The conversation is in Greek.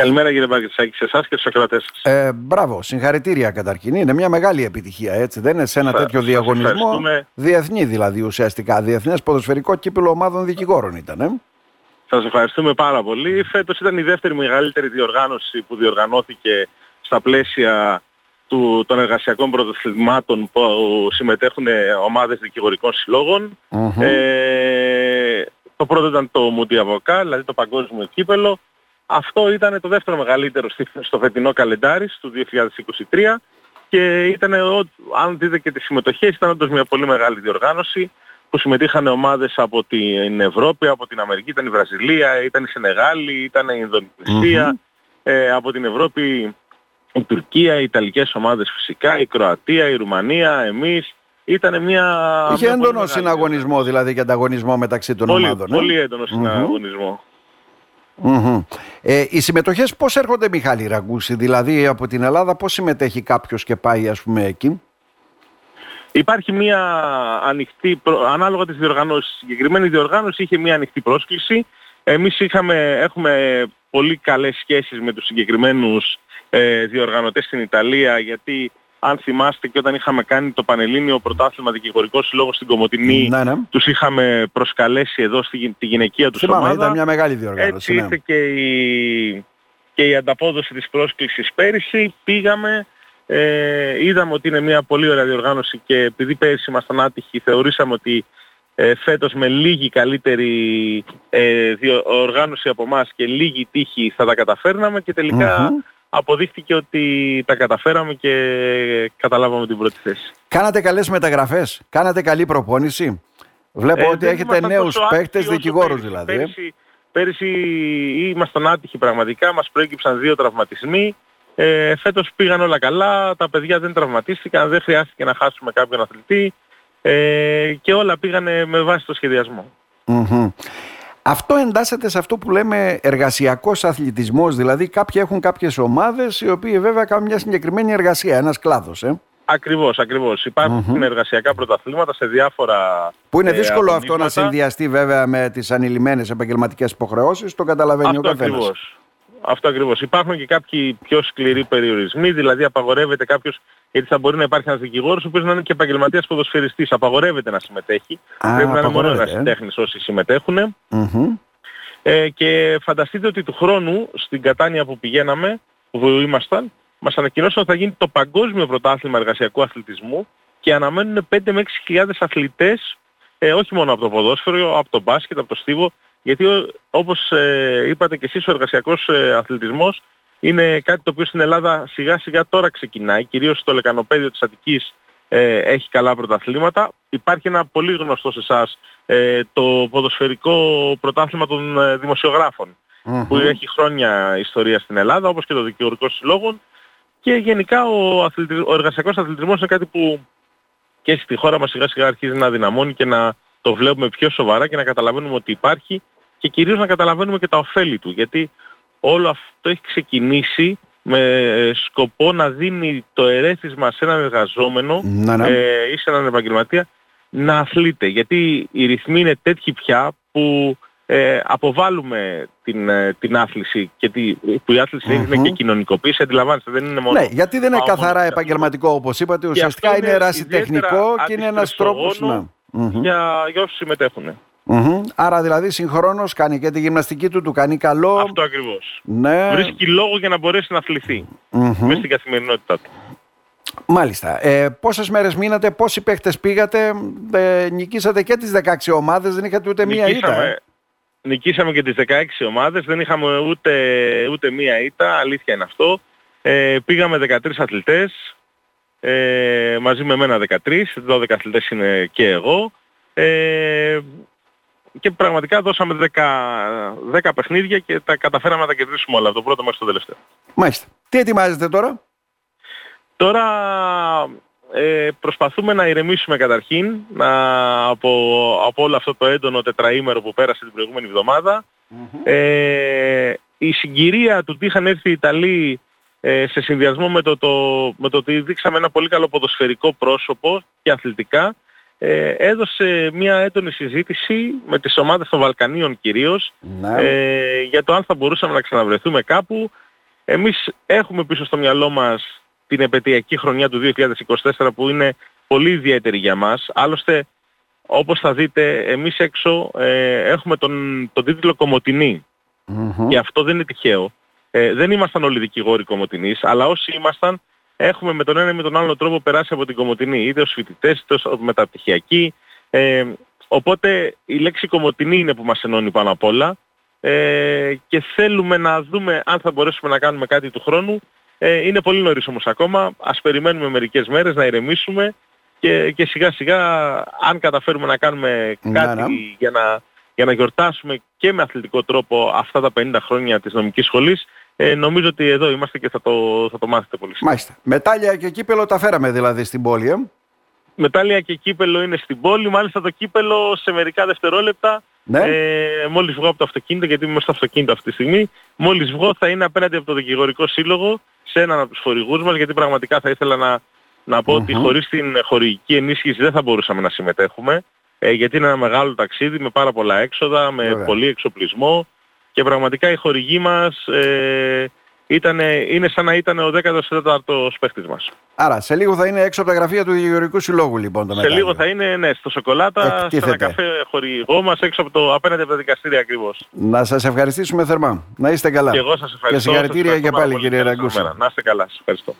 Καλημέρα κύριε Μπαγκετσάκη, σε εσάς και στους ακροατές σας. Ε, μπράβο, συγχαρητήρια καταρχήν. Είναι μια μεγάλη επιτυχία, έτσι. Δεν είναι σε ένα Σας- τέτοιο σας διαγωνισμό. ευχαριστούμε. Διεθνή δηλαδή ουσιαστικά. Διεθνές ποδοσφαιρικό κύπελο ομάδων δικηγόρων ήταν. Ε; Σας ευχαριστούμε πάρα πολύ. Φέτος ήταν η δεύτερη μεγαλύτερη διοργάνωση που διοργανώθηκε στα πλαίσια του, των εργασιακών πρωτοθλημάτων που συμμετέχουν ε, ομάδες δικηγορικών συλλόγων. Μμμ. Ε, το πρώτο ήταν το Μουντιαβοκά, δηλαδή το παγκόσμιο κύπελο. Αυτό ήταν το δεύτερο μεγαλύτερο στη- στο φετινό καλεντάρι του 2023 και ήταν, ο- αν δείτε και τις συμμετοχές, ήταν όντως μια πολύ μεγάλη διοργάνωση που συμμετείχαν ομάδες από την Ευρώπη, από την Αμερική, ήταν η Βραζιλία, ήταν η Σενεγάλη, ήταν η Ινδονησία, ε, από την Ευρώπη η Τουρκία, οι Ιταλικές ομάδες φυσικά, η Κροατία, η Ρουμανία, εμείς. Ήταν μια... Είχε μια πολύ έντονο μεγάλη συναγωνισμό δηλαδή και ανταγωνισμό μεταξύ των Πολύ, ομάδων. ε; πολύ έντονο συναγωνισμό. Μμμ. Ε, οι συμμετοχές πώς έρχονται Μιχάλη Ραγκούση, δηλαδή από την Ελλάδα πώς συμμετέχει κάποιος και πάει ας πούμε εκεί; Υπάρχει μια ανοιχτή, προ- ανάλογα τις διοργανώσεις. Η συγκεκριμένη διοργάνωση είχε μια ανοιχτή πρόσκληση. Εμείς είχαμε, έχουμε πολύ καλές σχέσεις με τους συγκεκριμένους ε, διοργανωτές στην Ιταλία γιατί αν θυμάστε και όταν είχαμε κάνει το Πανελλήνιο Πρωτάθλημα Δικηγορικό Συλλόγο στην Κομωτινή Ναι, ναι. τους είχαμε προσκαλέσει εδώ στη, γυ- τη γυναικεία τους Θυμάμαι, ομάδα. ήταν μια μεγάλη διοργάνωση. Έτσι ναι. ήρθε και η, και η ανταπόδοση της πρόσκλησης πέρυσι. Πήγαμε, ε, είδαμε ότι είναι μια πολύ ωραία διοργάνωση και επειδή πέρυσι ήμασταν άτυχοι θεωρήσαμε ότι ε, φέτος με λίγη καλύτερη ε, διοργάνωση από εμάς και λίγη τύχη θα τα καταφέρναμε και τελικά Μμμ. Αποδείχθηκε ότι τα καταφέραμε και καταλάβαμε την πρώτη θέση. Κάνατε καλές μεταγραφές, κάνατε καλή προπόνηση. Βλέπω Ε, ότι δεν έχετε ήμασταν νέους τόσο άτυχοι παίχτες όσο δικηγόρους πέρυσι. δηλαδή. ε. Πέρυσι, πέρυσι ήμασταν άτυχοι πραγματικά, μας προέκυψαν δύο τραυματισμοί. Ε, φέτος πήγαν όλα καλά, τα παιδιά δεν τραυματίστηκαν, δεν χρειάστηκε να χάσουμε κάποιον αθλητή ε, και όλα πήγανε με βάση το σχεδιασμό. Μμμ. Αυτό εντάσσεται σε αυτό που λέμε εργασιακός αθλητισμός, δηλαδή κάποιοι έχουν κάποιες ομάδες οι οποίοι βέβαια κάνουν μια συγκεκριμένη εργασία, ένας κλάδος. Ε; Ακριβώς, ακριβώς. Υπάρχουν εργασιακά πρωταθλήματα σε διάφορα Που είναι ε, δύσκολο αυτό να αγωνίσματα. συνδυαστεί βέβαια με τις ανηλυμένες επαγγελματικές υποχρεώσεις, το καταλαβαίνει Αυτό ο καθένας. ακριβώς. Αυτό ακριβώς. Υπάρχουν και κάποιοι πιο σκληροί περιορισμοί, δηλαδή απαγορεύεται κάποιος, γιατί θα μπορεί να υπάρχει ένας δικηγόρος, ο οποίος να είναι και επαγγελματίας ποδοσφαιριστής. Απαγορεύεται να συμμετέχει. Α, Πρέπει να είναι μόνο απαγορεύεται, ε. ερασιτέχνης όσοι συμμετέχουν. Μμμ. Ε, και φανταστείτε ότι του χρόνου στην Κατάνια που πηγαίναμε, που ήμασταν, μας ανακοινώσαν ότι θα γίνει το παγκόσμιο πρωτάθλημα εργασιακού αθλητισμού και αναμένουν 5 με 6.000 αθλητές, ε, όχι μόνο από το ποδόσφαιρο, από το μπάσκετ, από το στίβο, γιατί ο- όπως ε, είπατε και εσείς ο εργασιακός ε, αθλητισμός είναι κάτι το οποίο στην Ελλάδα σιγά σιγά τώρα ξεκινάει, κυρίως στο λεκανοπέδιο της Αττικής ε, έχει καλά πρωταθλήματα. Υπάρχει ένα πολύ γνωστό σε εσάς, ε, το ποδοσφαιρικό πρωτάθλημα των ε, δημοσιογράφων Μμμ. που έχει χρόνια ιστορία στην Ελλάδα, όπως και το δικηγορικό συλλόγων. Και γενικά ο, αθλητι... ο εργασιακός αθλητισμός είναι κάτι που και στη χώρα μας σιγά σιγά αρχίζει να δυναμώνει και να το βλέπουμε πιο σοβαρά και να καταλαβαίνουμε ότι υπάρχει και κυρίως να καταλαβαίνουμε και τα ωφέλη του. Γιατί όλο αυτό έχει ξεκινήσει με ε, σκοπό να δίνει το ερέθισμα σε έναν εργαζόμενο Ναι, ναι. ε, ή σε έναν επαγγελματία να αθλείται. Γιατί οι ρυθμοί είναι τέτοιοι πια που ε, αποβάλλουμε την, ε, την άθληση και τη, που η αθληση είναι Μμμ. και κοινωνικοποίηση, αντιλαμβάνεστε, δεν είναι μόνο... Ναι, γιατί δεν είναι πάω μόνο καθαρά σε επαγγελματικό όπως είπατε, ουσιαστικά αυτό είναι είναι ερασιτεχνικό ιδιαίτερα και είναι ένας τρόπος... αντιστρεψογόνο Ναι. Μμμ. για, για όσους συμμετέχουν. Μμμ. Άρα δηλαδή συγχρόνως κάνει και τη γυμναστική του, του κάνει καλό. Αυτό ακριβώς. Ναι. Βρίσκει λόγο για να μπορέσει να αθληθεί Μμμ. μέσα στην καθημερινότητά του. Μάλιστα. Ε, πόσες μέρες μείνατε, πόσοι παίχτες πήγατε, ε, νικήσατε και τις 16 ομάδες, δεν είχατε ούτε μία ήττα. Νικήσαμε, ε; νικήσαμε και τις 16 ομάδες, δεν είχαμε ούτε, ούτε μία ήττα, αλήθεια είναι αυτό. Ε, πήγαμε 13 αθλητές, ε, μαζί με μένα 13, 12 αθλητές είναι και εγώ. Ε, και πραγματικά δώσαμε 10, 10 παιχνίδια και τα καταφέραμε να τα κερδίσουμε όλα, από το πρώτο μέχρι το τελευταίο. Μάλιστα. Τι ετοιμάζετε τώρα; Τώρα ε, προσπαθούμε να ηρεμήσουμε καταρχήν να, από, από όλο αυτό το έντονο τετραήμερο που πέρασε την προηγούμενη εβδομάδα. Ε, η συγκυρία του ότι είχαν έρθει οι Ιταλοί ε, σε συνδυασμό με το, το, με το ότι δείξαμε ένα πολύ καλό ποδοσφαιρικό πρόσωπο και αθλητικά ε, έδωσε μια έντονη συζήτηση με τις ομάδες των Βαλκανίων κυρίως Ναι. ε, για το αν θα μπορούσαμε να ξαναβρεθούμε κάπου εμείς έχουμε πίσω στο μυαλό μας την επαιτειακή χρονιά του 2024 που είναι πολύ ιδιαίτερη για μας. Άλλωστε, όπως θα δείτε, εμείς έξω ε, έχουμε τον, τον τίτλο Κομωτινή. Και αυτό δεν είναι τυχαίο. Ε, δεν ήμασταν όλοι δικηγόροι Κομωτινής, αλλά όσοι ήμασταν έχουμε με τον ένα ή με τον άλλο τρόπο περάσει από την Κομωτινή, είτε ως φοιτητές, είτε ως μεταπτυχιακοί. Ε, οπότε η λέξη Κομωτινή είναι που μας ενώνει πάνω απ' όλα ε, και θέλουμε να δούμε αν θα μπορέσουμε να κάνουμε κάτι του χρόνου. Ε, είναι πολύ νωρίς όμως ακόμα. Ας περιμένουμε μερικές μέρες να ηρεμήσουμε και, και σιγά σιγά αν καταφέρουμε να κάνουμε ναι, κάτι ναι. Για, να, για να γιορτάσουμε και με αθλητικό τρόπο αυτά τα 50 χρόνια της νομικής σχολής ε, νομίζω ότι εδώ είμαστε και θα το, θα το μάθετε πολύ σύντομα. Μάλιστα. Μετάλλια και κύπελο τα φέραμε δηλαδή στην πόλη, ε; Μετάλλια και κύπελο είναι στην πόλη. Μάλιστα το κύπελο σε μερικά δευτερόλεπτα ναι. Ε, μόλις βγω από το αυτοκίνητο, γιατί είμαι στο αυτοκίνητο αυτή τη στιγμή, μόλις βγω θα είναι απέναντι από το δικηγορικό σύλλογο σε έναν από τους χορηγούς μας, γιατί πραγματικά θα ήθελα να, να πω ότι χωρίς την χορηγική ενίσχυση δεν θα μπορούσαμε να συμμετέχουμε, ε, γιατί είναι ένα μεγάλο ταξίδι με πάρα πολλά έξοδα, με πολύ εξοπλισμό και πραγματικά οι χορηγοί μας ε, ήτανε, είναι σαν να ήταν ο 14ος παίχτης μας. Άρα σε λίγο θα είναι έξω από τα γραφεία του Γεωργικού Συλλόγου λοιπόν το Σε λίγο θα είναι ναι, στο Σοκολάτα, σε ένα καφέ χορηγό μας έξω από το απέναντι από τα δικαστήρια ακριβώς. Να σας ευχαριστήσουμε θερμά. Να είστε καλά. Και εγώ σας ευχαριστώ. Και συγχαρητήρια και πάλι κύριε Ραγκούσα. Να είστε καλά. Σας ευχαριστώ.